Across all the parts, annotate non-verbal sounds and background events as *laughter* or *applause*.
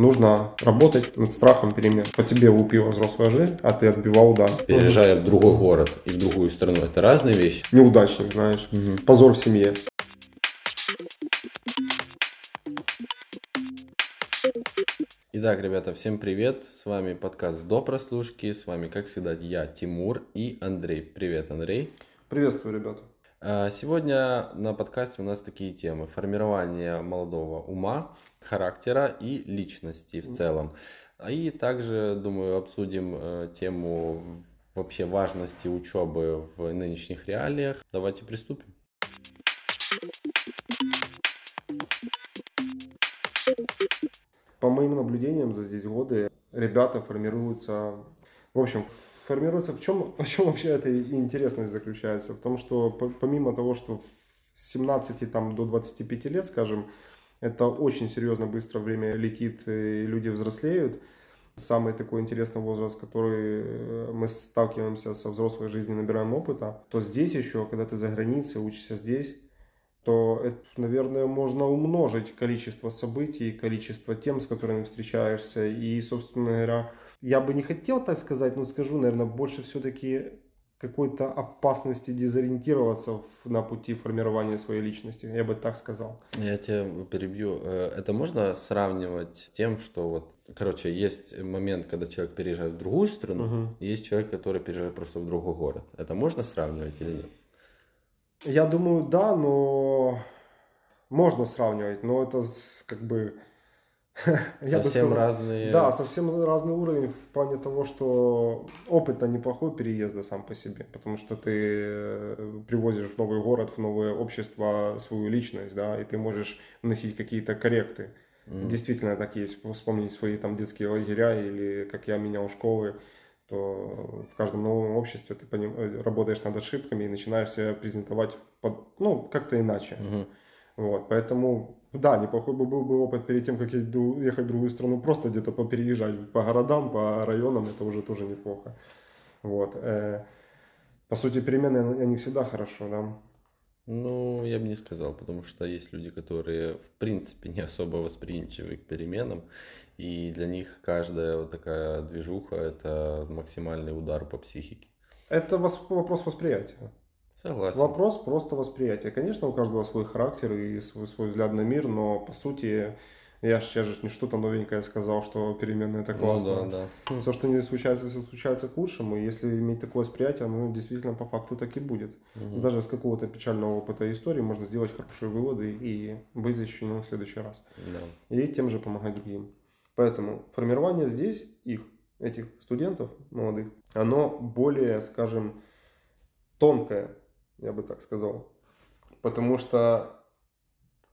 нужно работать над страхом перемен. По тебе лупила взрослая жизнь, а ты отбивал удар. Переезжая в другой город и в другую страну, это разные вещи? Неудачник, знаешь. Мгм. Позор в семье. Итак, ребята, всем привет! С вами подкаст до прослушки. С вами, как всегда, я, Тимур и Андрей. Привет, Андрей. Приветствую, ребята. А, Сегодня на подкасте у нас такие темы. Формирование молодого ума, характера и личности в целом. И также, думаю, обсудим э, тему вообще важности учебы в нынешних реалиях. Давайте приступим. По моим наблюдениям за здесь годы, ребята формируются... В общем, формируются в чем, *laughs* в чем вообще эта интересность заключается? В том, что по- помимо того, что с 17 там, до 25 лет, скажем, это очень серьезно быстро время летит, и люди взрослеют. Самый такой интересный возраст, который э, мы сталкиваемся со взрослой жизнью, набираем опыта, то здесь еще, когда ты за границей, учишься здесь, то, это, наверное, можно умножить количество событий, количество тем, с которыми встречаешься. И, собственно говоря, я бы не хотел так сказать, но скажу, наверное, больше все-таки какой-то опасности дезориентироваться на пути формирования своей личности. Я бы так сказал. Я тебя перебью. Э, Это можно сравнивать с тем, что вот, короче, есть момент, когда человек переезжает в другую страну, Мгм. и есть человек, который переезжает просто в другой город. Это можно сравнивать или нет? Я думаю, да, но можно сравнивать, но это как бы... *laughs* я бы Совсем сказал- разные. Да, совсем разный уровень в плане того, что опыт-то неплохой переезда сам по себе, потому что ты э, привозишь в новый город, в новое общество свою личность, да, и ты можешь вносить какие-то корректы. М. Действительно так есть. Вспомнить свои там детские лагеря или как я менял школы, то в каждом новом обществе ты поним- э, работаешь над ошибками и начинаешь себя презентовать под- ну, как-то иначе. Мгм. Вот, поэтому, да, неплохой бы был бы опыт перед тем, как ехать в другую страну, просто где-то попереезжать по городам, по районам, это уже тоже неплохо. Вот. э, По сути, перемены, они всегда хорошо, да. Ну, я бы не сказал, потому что есть люди, которые в принципе не особо восприимчивы к переменам, и для них каждая вот такая движуха – это максимальный удар по психике. Это вопрос восприятия. Согласен. Вопрос просто восприятия. Конечно, у каждого свой характер и свой, свой взгляд на мир, но по сути, я же же не что-то новенькое сказал, что перемены это Ну классно. да, да. Все, что не случается, все случается к лучшему. И если иметь такое восприятие, ну, действительно, по факту так и будет. Мгм. Даже с какого-то печального опыта истории можно сделать хорошие выводы и быть защищенным в следующий раз. Да. И тем же помогать другим. Поэтому формирование здесь их, этих студентов молодых, оно более, скажем, тонкое, я бы так сказал. Потому что,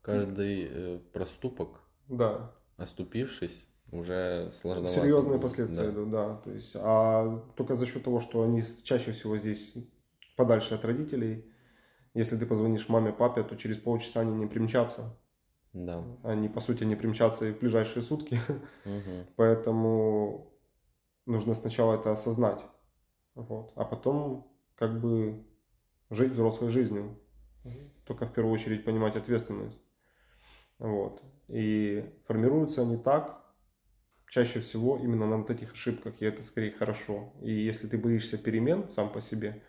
Каждый э, проступок, да, оступившись, уже сложновато. серьезные последствия Да. идут, да. То есть, а только за счет того, что они чаще всего здесь подальше от родителей, если ты позвонишь маме, папе, то через полчаса они не примчатся. Да. Они, по сути, не примчатся и в ближайшие сутки. Мгм. *laughs* Поэтому нужно сначала это осознать, вот, а потом как бы жить взрослой жизнью. Только в первую очередь понимать ответственность. Вот. И формируются они так, чаще всего именно на вот этих ошибках, и это скорее хорошо. И если ты боишься перемен сам по себе,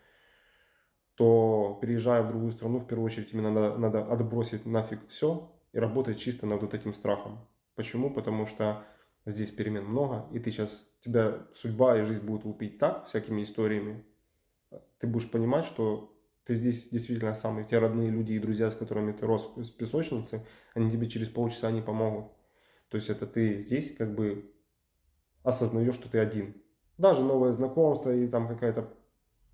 то переезжая в другую страну, в первую очередь именно надо, надо отбросить нафиг все и работать чисто над вот этим страхом. Почему? Потому что здесь перемен много, и ты сейчас, тебя судьба и жизнь будут лупить так, всякими историями, ты будешь понимать, что ты здесь действительно самый, те родные люди и друзья, с которыми ты рос с песочницы, они тебе через полчаса не помогут. То есть это ты здесь как бы осознаешь, что ты один. Даже новое знакомство и там какая-то,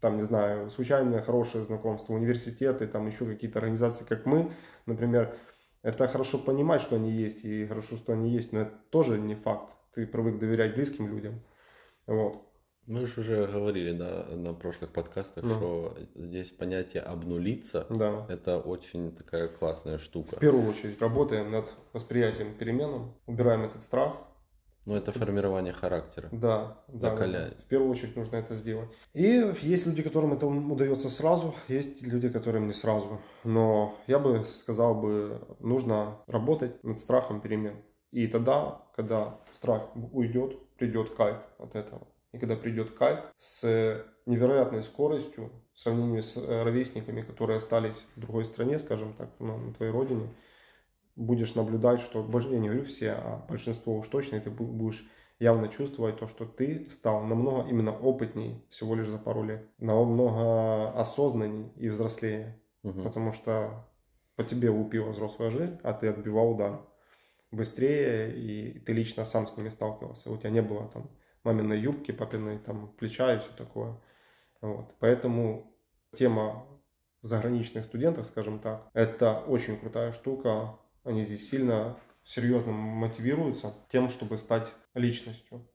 там, не знаю, случайное хорошее знакомство, университеты, там еще какие-то организации, как мы, например, это хорошо понимать, что они есть, и хорошо, что они есть, но это тоже не факт. Ты привык доверять близким людям. Вот. Мы же уже говорили да, на прошлых подкастах, Ну. что здесь понятие обнулиться Да. это очень такая классная штука. В первую очередь работаем над восприятием переменам, убираем этот страх. Ну, это формирование характера. Да, Закаляет. да. В первую очередь нужно это сделать. И есть люди, которым это удается сразу, есть люди, которым не сразу. Но я бы сказал бы, нужно работать над страхом перемен. И тогда, когда страх уйдет, придет кайф от этого. И когда придет кайф с невероятной скоростью в сравнении с э, ровесниками, которые остались в другой стране, скажем так, на, на твоей родине, будешь наблюдать, что, я не говорю все, а большинство уж точно, и ты будешь явно чувствовать то, что ты стал намного именно опытней всего лишь за пару лет, намного осознанней и взрослее, угу. потому что по тебе лупила взрослая жизнь, а ты отбивал удар быстрее, и ты лично сам с ними сталкивался. У тебя не было там маминой юбки, папиной там плеча и все такое. Вот. Поэтому тема заграничных студентов, скажем так, это очень крутая штука. Они здесь сильно, серьезно мотивируются тем, чтобы стать личностью.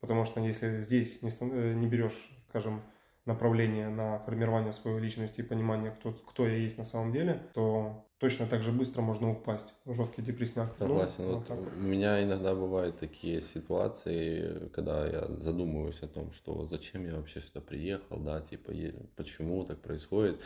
Потому что если здесь не, э, не берешь, скажем, направление на формирование своей личности и понимание, кто, кто я есть на самом деле, то точно так же быстро можно упасть в жесткий депрессняк. Ну, Согласен. Ну, вот вот у меня иногда бывают такие ситуации, когда я задумываюсь о том, что зачем я вообще сюда приехал, да, типа, почему так происходит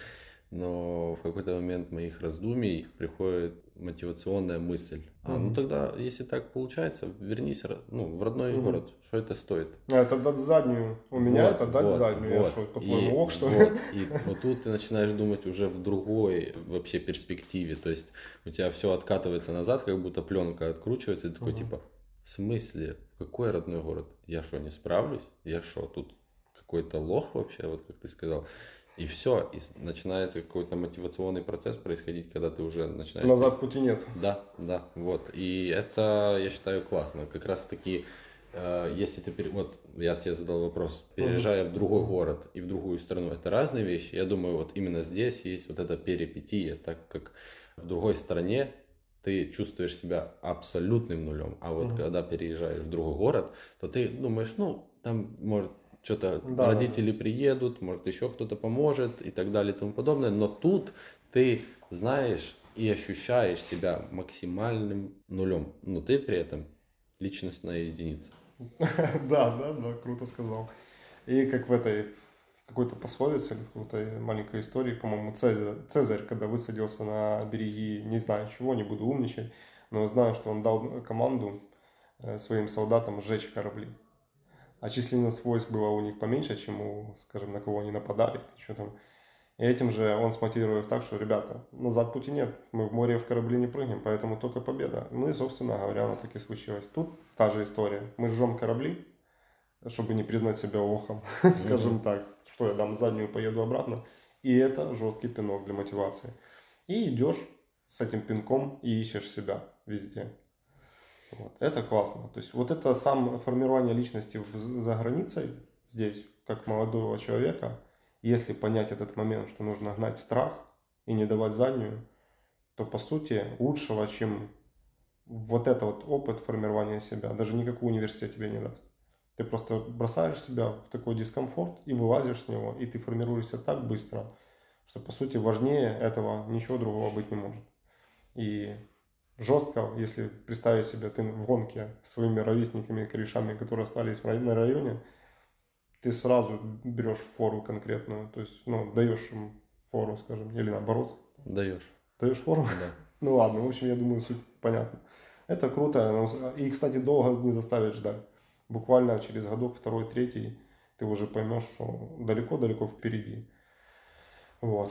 но в какой-то момент моих раздумий приходит мотивационная мысль. А, ну тогда, если так получается, вернись ну, в родной угу. город. Что это стоит? А, это дать заднюю. У меня вот, это дать вот, заднюю. Вот. Я что, по-твоему, ох, что вот, *laughs* И вот тут ты начинаешь думать уже в другой вообще перспективе. То есть у тебя все откатывается назад, как будто пленка откручивается. И ты такой, угу. типа, в смысле? Какой родной город? Я что, не справлюсь? Я что, тут какой-то лох вообще, вот как ты сказал? И все, и начинается какой-то мотивационный процесс происходить, когда ты уже начинаешь... Назад пути нет. Да, да, вот. И это, я считаю, классно. Как раз таки, э, если ты... Пере... Вот, я тебе задал вопрос. Переезжая в другой город и в другую страну, это разные вещи. Я думаю, вот именно здесь есть вот эта перипетия, так как в другой стране ты чувствуешь себя абсолютным нулем. А вот mm когда переезжаешь в другой город, то ты думаешь, ну, там может что-то да, родители да. приедут, может еще кто-то поможет и так далее и тому подобное. Но тут ты знаешь и ощущаешь себя максимальным нулем, но ты при этом личностная единица. *laughs* Да, да, да, круто сказал. И как в этой какой-то пословице или какой-то маленькой истории, по-моему, Цезарь, Цезарь, когда высадился на береги, не знаю чего, не буду умничать, но знаю, что он дал команду э, своим солдатам сжечь корабли а численность войск была у них поменьше, чем у, скажем, на кого они нападали, что там. И этим же он смотивировал их так, что, ребята, назад пути нет, мы в море в корабли не прыгнем, поэтому только победа. Ну и, собственно говоря, оно так и случилось. Тут та же история. Мы жжем корабли, чтобы не признать себя лохом, *laughs* скажем так, что я дам заднюю, поеду обратно. И это жесткий пинок для мотивации. И идешь с этим пинком и ищешь себя везде. Вот. Это классно. То есть вот это сам формирование личности в, за границей здесь, как молодого человека, если понять этот момент, что нужно гнать страх и не давать заднюю, то по сути лучшего, чем вот этот вот опыт формирования себя, даже никакой университет тебе не даст. Ты просто бросаешь себя в такой дискомфорт и вылазишь с него, и ты формируешься так быстро, что по сути важнее этого ничего другого быть не может. И жестко, если представить себе, ты в гонке с своими ровесниками, корешами, которые остались на районе, ты сразу берешь фору конкретную, то есть, ну, даешь им фору, скажем, или наоборот. Даешь. Даешь фору? Да. *laughs* Ну ладно, в общем, я думаю, суть понятна. Это круто, и, кстати, долго не заставит ждать. Буквально через годок, второй, третий, ты уже поймешь, что далеко-далеко впереди. Вот.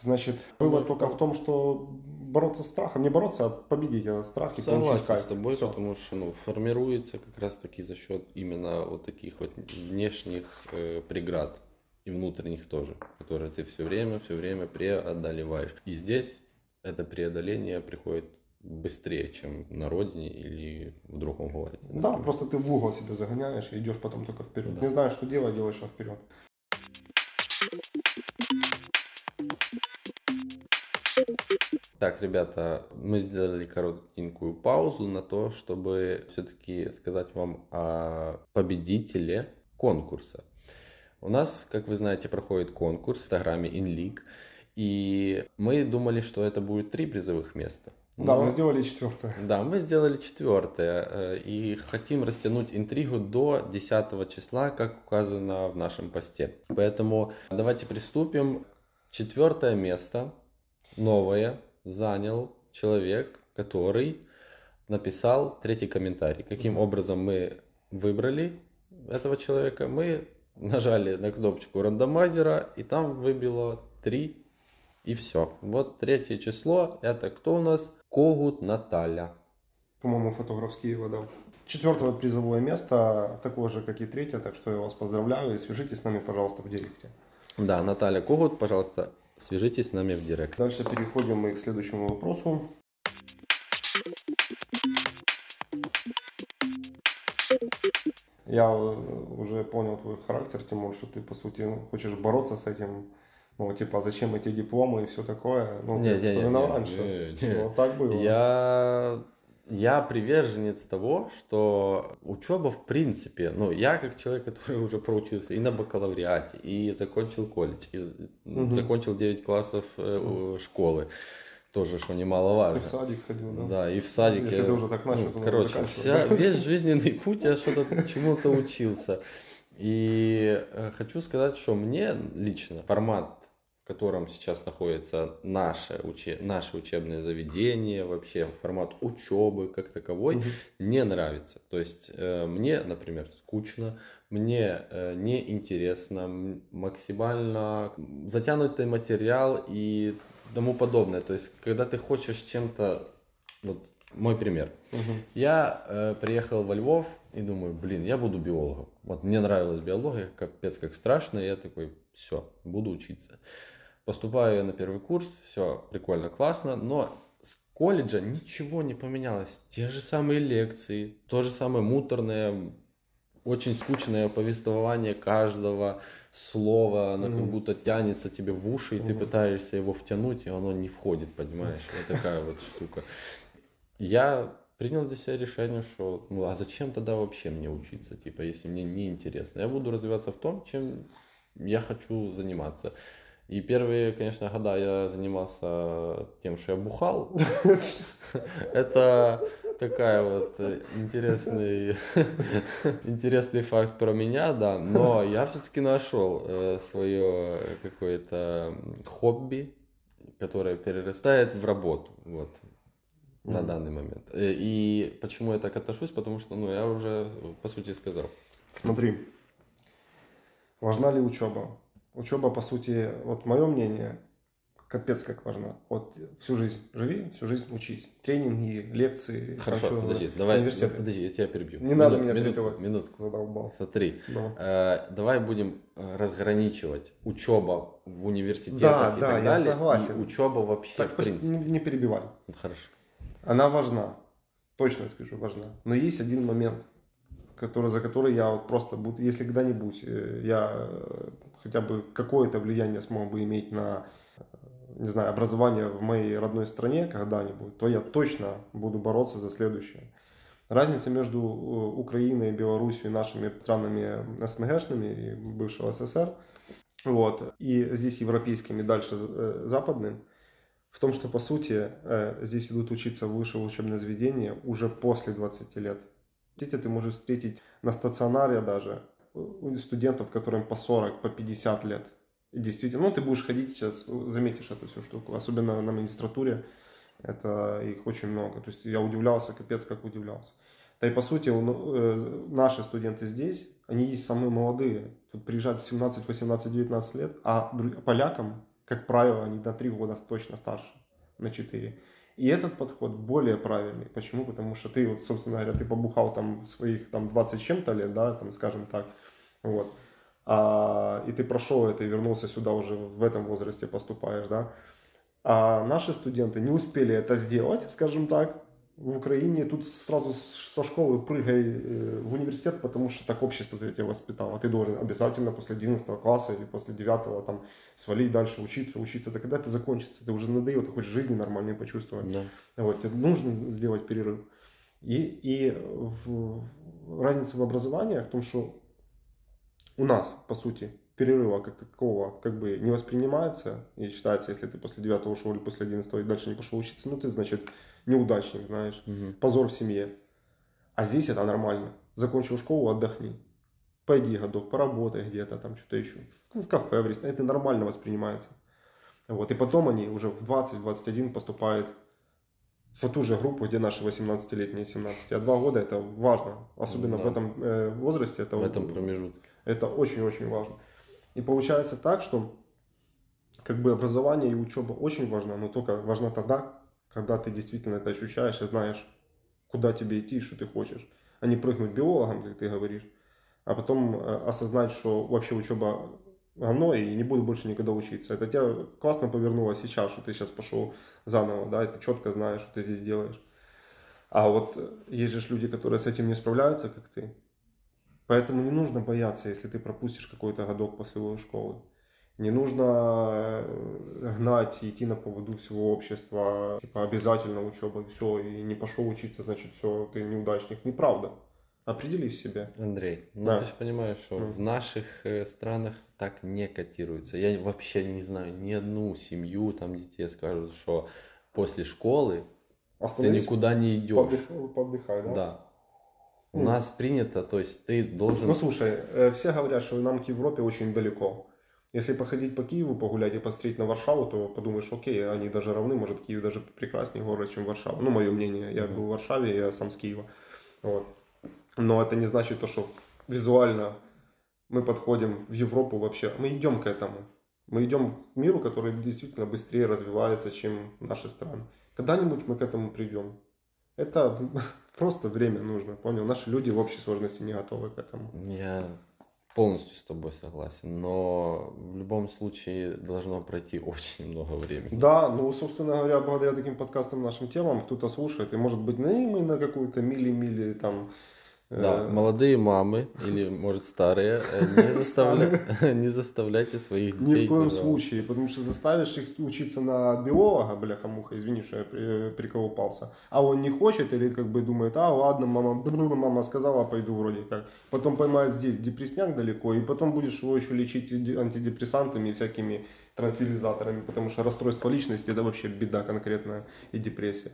Значит, вывод только в том, что бороться с страхом, не бороться, а победить этот страх и Согласен кайф. с тобой, Все. потому что ну, формируется как раз таки за счет именно вот таких вот внешних э, преград и внутренних тоже, которые ты все время, все время преодолеваешь. И здесь это преодоление приходит быстрее, чем на родине или в другом городе. Да, просто ты в угол себя загоняешь и идешь потом только вперед. Да. Не знаешь, что делать, делаешь шаг вперед. Так, ребята, мы сделали коротенькую паузу на то, чтобы все-таки сказать вам о победителе конкурса. У нас, как вы знаете, проходит конкурс в Инстаграме InLeague, и мы думали, что это будет три призовых места. Но... Да, мы сделали четвертое. Да, мы сделали четвертое э, и хотим растянуть интригу до 10 числа, как указано в нашем посте. Поэтому давайте приступим. Четвертое место, новое, занял человек, который написал третий комментарий. Каким образом мы выбрали этого человека? Мы нажали на кнопочку рандомайзера, и там выбило 3, и все. Вот третье число, это кто у нас? Когут Наталья. По-моему, фотограф с Киева, да. Четвертое призовое место, такое же, как и третье, так что я вас поздравляю и свяжитесь с нами, пожалуйста, в директе. Да, Наталья Когут, пожалуйста, свяжитесь с нами в директ. Дальше переходим мы к следующему вопросу. Я э, уже понял твой характер, Тимур, что ты, по сути, ну, хочешь бороться с этим. Ну, типа, зачем эти дипломы и все такое. Ну, Не, ты не, не, вспоминал не, раньше. не, не. Вот так было. Я, я приверженец того, что учеба в принципе, ну, я как человек, который уже проучился и на бакалавриате, и закончил колледж, и Мгм. закончил 9 классов э, школы, тоже, что немаловажно. в садик ходил, да? Да, и в садике. Если ты уже так начал, ну, то короче, вся, весь жизненный путь я что-то чему-то учился. И э, хочу сказать, что мне лично формат, котором сейчас находится наше, уче, наше учебное заведение, вообще формат учебы как таковой, Мгм. не нравится. То есть э, мне, например, скучно, мне э, неинтересно, максимально затянутый материал и тому подобное. То есть, когда ты хочешь чем-то, вот мой пример. Мгм. Я э, приехал во Львов и думаю, блин, я буду биологом. Вот мне нравилась биология, капец как страшно, и я такой, все, буду учиться. Поступаю я на первый курс, все прикольно, классно, но с колледжа ничего не поменялось. Те же самые лекции, то же самое муторное, очень скучное повествование каждого слова, оно как Мгм. будто тянется тебе в уши, и ты Мгм. пытаешься его втянуть, и оно не входит, понимаешь? Вот такая вот штука. Я принял для себя решение, что ну а зачем тогда вообще мне учиться, типа, если мне не интересно. Я буду развиваться в том, чем я хочу заниматься. И первые, конечно, года я занимался тем, что я бухал. *laughs* Это такая вот э, интересный, *laughs* интересный факт про меня, да. Но я все-таки нашел свое какое-то хобби, которое перерастает в работу. Вот на Мгм. данный момент. Э, И почему я так отношусь? Потому что, ну, я уже, по сути, сказал. Смотри, важна ли учеба? Учеба, по сути, вот мое мнение, капец как важна. Вот всю жизнь живи, всю жизнь учись. Тренинги, лекции. Хорошо, там, подожди, что- давай, университеты. подожди, я тебя перебью. Не надо Минут- меня минутку, перебивать. Минутку. Задолбал. Смотри, Давай. э, давай будем э, разграничивать учеба в университетах Да, и да, так я далее, согласен. и учеба вообще, Так, в принципе. не, не перебивай. Хорошо. Она важна. Точно скажу, важна. Но есть один момент, который, за который я вот просто буду, если когда-нибудь э, я э, хотя бы какое-то влияние смог бы иметь на, не знаю, образование в моей родной стране когда-нибудь, то я точно буду бороться за следующее. Разница между э, Украиной, Белоруссией и нашими странами СНГшными и бывшего СССР, вот, и здесь европейскими, дальше э, западным, в том, что по сути э, здесь идут учиться в высшее учебное заведение уже после 20 лет. Дети ты можешь встретить на стационаре даже студентов, которым по 40, по 50 лет. И действительно, ну ты будешь ходить сейчас, заметишь эту всю штуку, особенно на магистратуре, это их очень много. То есть я удивлялся, капец как удивлялся. Да и по сути у- э, наши студенты здесь, они есть самые молодые. Тут приезжают в 17, 18, 19 лет, а полякам, как правило, они на 3 года точно старше, на 4. И этот подход более правильный. Почему? Потому что ты, вот, собственно говоря, ты побухал там своих там 20 с чем-то лет, да, там, скажем так, вот, а, и ты прошел это и вернулся сюда уже в этом возрасте поступаешь, да. А наши студенты не успели это сделать, скажем так, в Украине. Тут сразу со школы прыгай э, в университет, потому что так общество тебя воспитало. Ты должен обязательно после 11 класса или после 9 там свалить дальше, учиться, учиться. Это когда это закончится? Ты уже надоел, ты хочешь жизни нормальной почувствовать. Да. Вот, тебе нужно сделать перерыв. И, и в, разница в образовании в том, что у нас, по сути, перерыва как такового как бы не воспринимается и считается, если ты после 9 ушел или после 11 и дальше не пошел учиться, ну ты, значит, неудачник, знаешь, Мгм. позор в семье. А здесь это нормально. Закончил школу, отдохни. Пойди годок, поработай где-то, там что-то еще. В кафе, в ресторане. Это нормально воспринимается. Вот. И потом они уже в 20-21 поступают в ту же группу, где наши 18-летние 17. А два года это важно. Особенно Да. в этом э, возрасте. Это, В этом промежутке. Это очень-очень важно. И получается так, что как бы образование и учеба очень важна, но только важна тогда, когда ты действительно это ощущаешь и знаешь, куда тебе идти и что ты хочешь. А не прыгнуть биологом, как ты говоришь, а потом э, осознать, что вообще учеба говно и не буду больше никогда учиться. Это тебя классно повернуло сейчас, что ты сейчас пошел заново, да, и ты четко знаешь, что ты здесь делаешь. А вот э, есть же люди, которые с этим не справляются, как ты. Поэтому не нужно бояться, если ты пропустишь какой-то годок после школы. Не нужно э, гнать и идти на поводу всего общества, типа обязательно учеба, все, и не пошел учиться, значит все, ты неудачник. Неправда. Определись себе. Андрей, ну Да. ты же понимаешь, что Ну. в наших э, странах так не котируется. Я вообще не знаю ни одну семью, там детей скажут, что после школы ты Остановись, никуда не идешь. подых- подыхай, да? Да. У Ну. нас принято, то есть ты должен... Ну слушай, э, все говорят, что нам к Европе очень далеко. Если походить по Киеву, погулять и посмотреть на Варшаву, то подумаешь, окей, они даже равны, может Киев даже прекраснее город, чем Варшава. Ну, мое мнение, я Мгм. был в Варшаве, я сам с Киева. Вот. Но это не значит то, что визуально мы подходим в Европу вообще. Мы идем к этому. Мы идем к миру, который действительно быстрее развивается, чем наши страны. Когда-нибудь мы к этому придем. Это *laughs* просто время нужно, понял? Наши люди в общей сложности не готовы к этому. Я полностью с тобой согласен, но в любом случае должно пройти *laughs* очень много времени. Да, ну, собственно говоря, благодаря таким подкастам, нашим темам, кто-то слушает, и может быть, ну, и мы на какую-то мили-мили там... э, Да, молодые мамы или, может, старые, э, не, *laughs* заставля- *laughs* не заставляйте своих Ни детей. в коем пожалуйста. случае, потому что заставишь их учиться на биолога, бляха-муха, извини, что я при- приколупался, а он не хочет или как бы думает, а ладно, мама, *laughs* мама сказала, пойду вроде как. Потом поймает здесь депресняк далеко, и потом будешь его еще лечить антидепрессантами и всякими транквилизаторами, потому что расстройство личности это вообще беда конкретная и депрессия.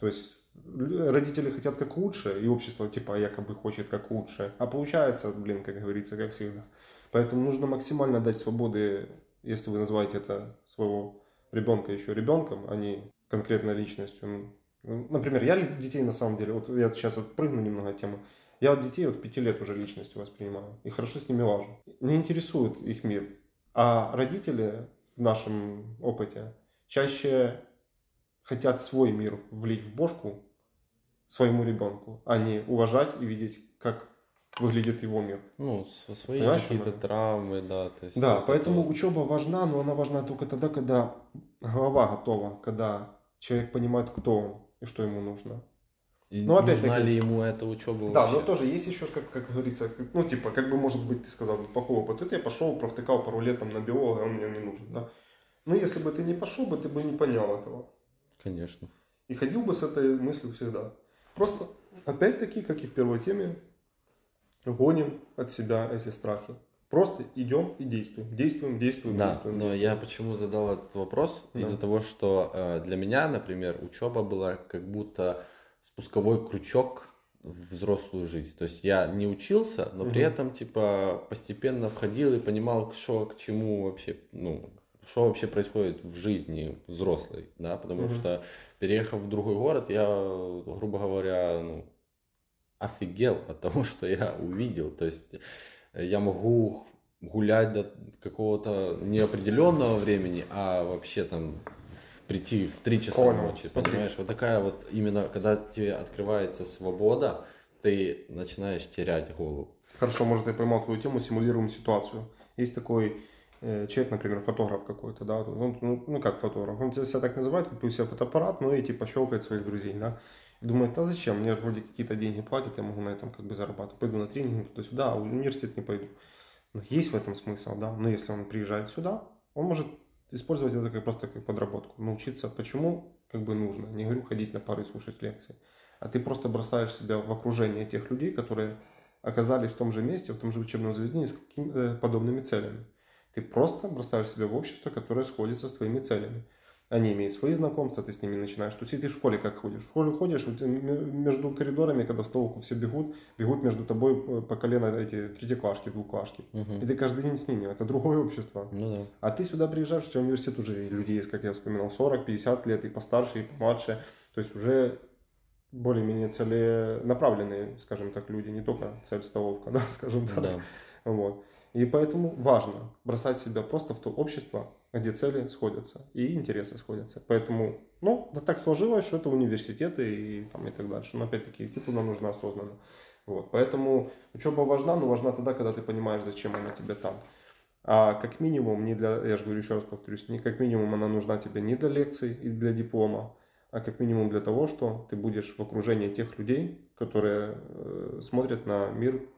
То есть родители хотят как лучше, и общество типа якобы хочет как лучше, а получается, блин, как говорится, как всегда. Поэтому нужно максимально дать свободы, если вы называете это своего ребенка еще ребенком, а не конкретной личностью. Ну, Например, я детей на самом деле, вот я сейчас отпрыгну немного от темы, я вот детей вот пяти лет уже личностью воспринимаю и хорошо с ними лажу. Не интересует их мир. А родители в нашем опыте чаще хотят свой мир влить в бошку своему ребенку, а не уважать и видеть, как выглядит его мир. Ну, со- свои какие-то что травмы, да. То есть Да, поэтому это- учеба важна, но она важна только тогда, когда голова готова, когда человек понимает, кто он и что ему нужно. И Ну, опять-таки- нужна ли ему эта учеба Да, вообще? но тоже есть еще, как, как говорится, ну, типа, как бы, может быть, ты сказал, плохой опыт. Вот я пошел, провтыкал пару лет там на биолога, он мне не нужен, да. Но если бы ты не пошел бы, ты бы не понял этого. Конечно. И ходил бы с этой мыслью всегда. Просто, опять-таки, как и в первой теме, гоним от себя эти страхи. Просто идем и действуем. Действуем, действуем, Да, действуем. но я почему задал этот вопрос? Да. Из-за того, что э, для меня, например, учеба была как будто спусковой крючок в взрослую жизнь. То есть я не учился, но при Мгм. этом типа постепенно входил и понимал, что к чему вообще, ну, что вообще происходит в жизни взрослой, да, потому Мгм. что переехав в другой город, я, грубо говоря, ну, офигел от того, *laughs* что я увидел. То есть я могу гулять до какого-то неопределенного времени, а вообще там прийти в 3 часа Понял, ночи, понимаешь? Вот такая вот именно, когда тебе открывается свобода, ты начинаешь терять голову. Хорошо, может, я поймал твою тему, симулируем ситуацию. Есть такой человек, например, фотограф какой-то, да, он, ну, ну, как фотограф, он себя так называет, купил себе фотоаппарат, ну и типа щелкает своих друзей, да, и думает, да зачем, мне же вроде какие-то деньги платят, я могу на этом как бы зарабатывать, пойду на тренинг туда-сюда, а в университет не пойду. Но есть в этом смысл, да, но если он приезжает сюда, он может использовать это как просто как подработку, научиться, почему как бы нужно, не говорю ходить на пары и слушать лекции, а ты просто бросаешь себя в окружение тех людей, которые оказались в том же месте, в том же учебном заведении с какими э, подобными целями. Ты просто бросаешь себя в общество, которое сходится с твоими целями. Они имеют свои знакомства, ты с ними начинаешь тусить. Ты в школе как ходишь? В школе ходишь, м- между коридорами, когда в столовку все бегут, бегут между тобой э, по колено эти третьеклашки, двуклашки. Мгм. И ты каждый день с ними. Это другое общество. Ну да. А ты сюда приезжаешь, у тебя университет уже людей есть, как я вспоминал, 40, 50 лет, и постарше, и помладше. То есть уже более-менее целенаправленные, скажем так, люди, не только цель столовка, *laughs* да, скажем так. Да. Вот. И поэтому важно бросать себя просто в то общество, где цели сходятся и интересы сходятся. Поэтому, ну, да так сложилось, что это университеты и, там, и так дальше. Но опять-таки идти туда нужно осознанно. Вот. Поэтому учеба важна, но важна тогда, когда ты понимаешь, зачем она тебе там. А как минимум, не для, я же говорю еще раз повторюсь, не как минимум она нужна тебе не для лекций и для диплома, а как минимум для того, что ты будешь в окружении тех людей, которые э, смотрят на мир,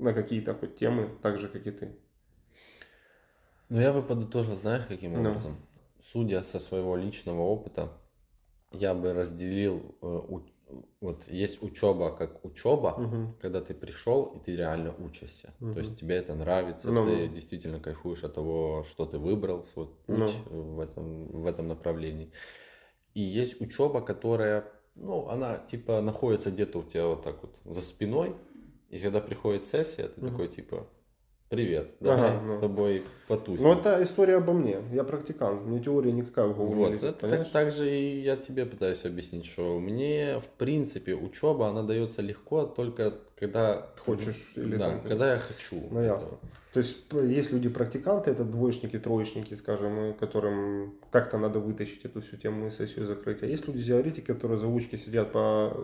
на какие-то хоть темы, так же, как и ты. Ну, я бы подытожил, знаешь, каким Ну. образом? Судя со своего личного опыта, я бы разделил, э, вот есть учеба как учеба, Мгм. когда ты пришел и ты реально учишься. Мгм. То есть тебе это нравится, Ну, ты ну. действительно кайфуешь от того, что ты выбрал свой путь Ну. в, этом, в этом направлении. И есть учеба, которая, ну, она типа находится где-то у тебя вот так вот за спиной, и когда приходит сессия, ты Мгм. такой типа, привет, давай Ага, ну. с тобой потусим. Ну, это история обо мне. Я практикант. Мне теория никакая в голову не Вот, лезет, это понимаешь? так, так же и я тебе пытаюсь объяснить, что мне, в принципе, учеба, она дается легко только когда... Хочешь или да, там- когда я хочу. Ну, этого. ясно. То есть есть люди-практиканты, это двоечники, троечники, скажем, которым как-то надо вытащить эту всю тему и сессию закрыть. А есть люди-теоретики, которые за учки сидят по,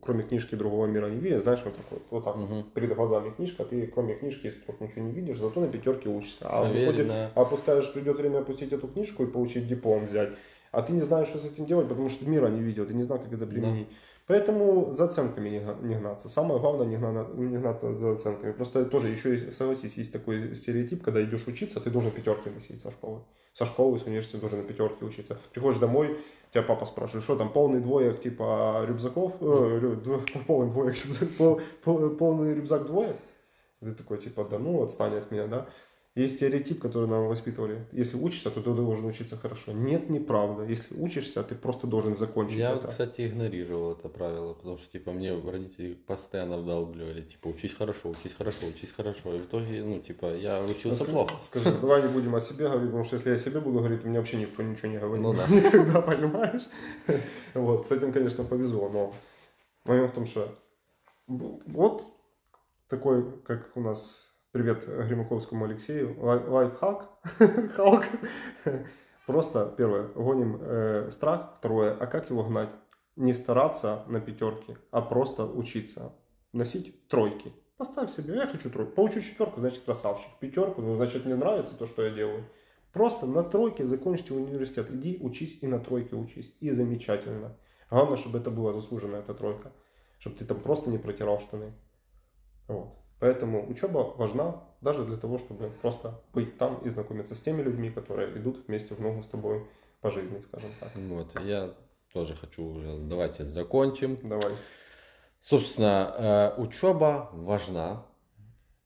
кроме книжки другого мира не видят, знаешь, вот так вот, вот так. Мгм. перед глазами книжка, ты кроме книжки, если тут ничего не видишь, зато на пятерке учишься. А, выходит, а придет время опустить эту книжку и получить диплом взять. А ты не знаешь, что с этим делать, потому что мира не видел, ты не знал, как это применить. Поэтому за оценками не, гнаться. Самое главное не, гна- не гнаться за оценками. Просто тоже еще, согласись, есть такой стереотип, когда идешь учиться, ты должен пятерки носить со школы. Со школы, с университета должен на пятерке учиться. Приходишь домой, тебя папа спрашивает, что там, полный двоек типа рюкзаков, э, *laughs* полный двоек, рюкзак, пол- пол- полный рюкзак двоек? Ты такой, типа, да ну, отстань от меня, да? Есть стереотип, который нам воспитывали. Если учишься, то ты должен учиться хорошо. Нет, неправда. Если учишься, ты просто должен закончить Я, это. вот, кстати, игнорировал это правило, потому что, типа, мне родители постоянно вдалбливали, типа, учись хорошо, учись хорошо, учись хорошо. И в итоге, ну, типа, я учился Скажи- плохо. Скажи, давай не будем о себе говорить, потому что если я о себе буду говорить, у меня вообще никто ничего не говорит. Ну да. *laughs* Никогда, понимаешь? Вот, с этим, конечно, повезло, но момент в том, что вот такой, как у нас, привет Гримаковскому Алексею, лай- лайфхак, *laughs* халк. Просто, первое, гоним э, страх, второе, а как его гнать? Не стараться на пятерке, а просто учиться. Носить тройки. Поставь себе, я хочу тройку. Получу четверку, значит красавчик. Пятерку, ну значит мне нравится то, что я делаю. Просто на тройке закончите университет. Иди учись и на тройке учись. И замечательно. Главное, чтобы это была заслуженная эта тройка. Чтобы ты там просто не протирал штаны. Вот. Поэтому учеба важна даже для того, чтобы просто быть там и знакомиться с теми людьми, которые идут вместе в ногу с тобой по жизни, скажем так. Вот, я тоже хочу уже, давайте закончим. Давай. Собственно, э, учеба важна.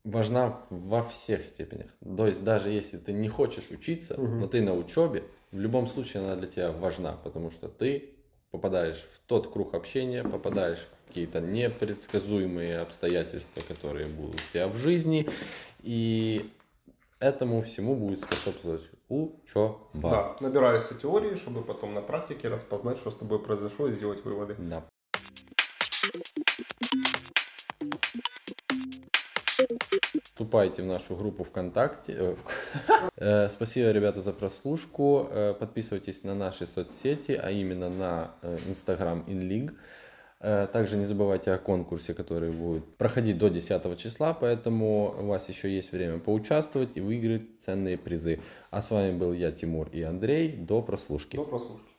Важна во всех степенях. То есть даже если ты не хочешь учиться, Мгм. но ты на учебе, в любом случае она для тебя важна, потому что ты попадаешь в тот круг общения, попадаешь в какие-то непредсказуемые обстоятельства, которые будут у тебя в жизни, и этому всему будет способствовать учеба. Да, набираешься теории, чтобы потом на практике распознать, что с тобой произошло и сделать выводы. Да. Вступайте в нашу группу ВКонтакте. Э, *laughs* Э, Спасибо, ребята, за прослушку. Э, Подписывайтесь на наши соцсети, а именно на Instagram InLeague. Э, Также не забывайте о конкурсе, который будет проходить до 10 числа, поэтому у вас еще есть время поучаствовать и выиграть ценные призы. А с вами был я, Тимур и Андрей. До прослушки. До прослушки.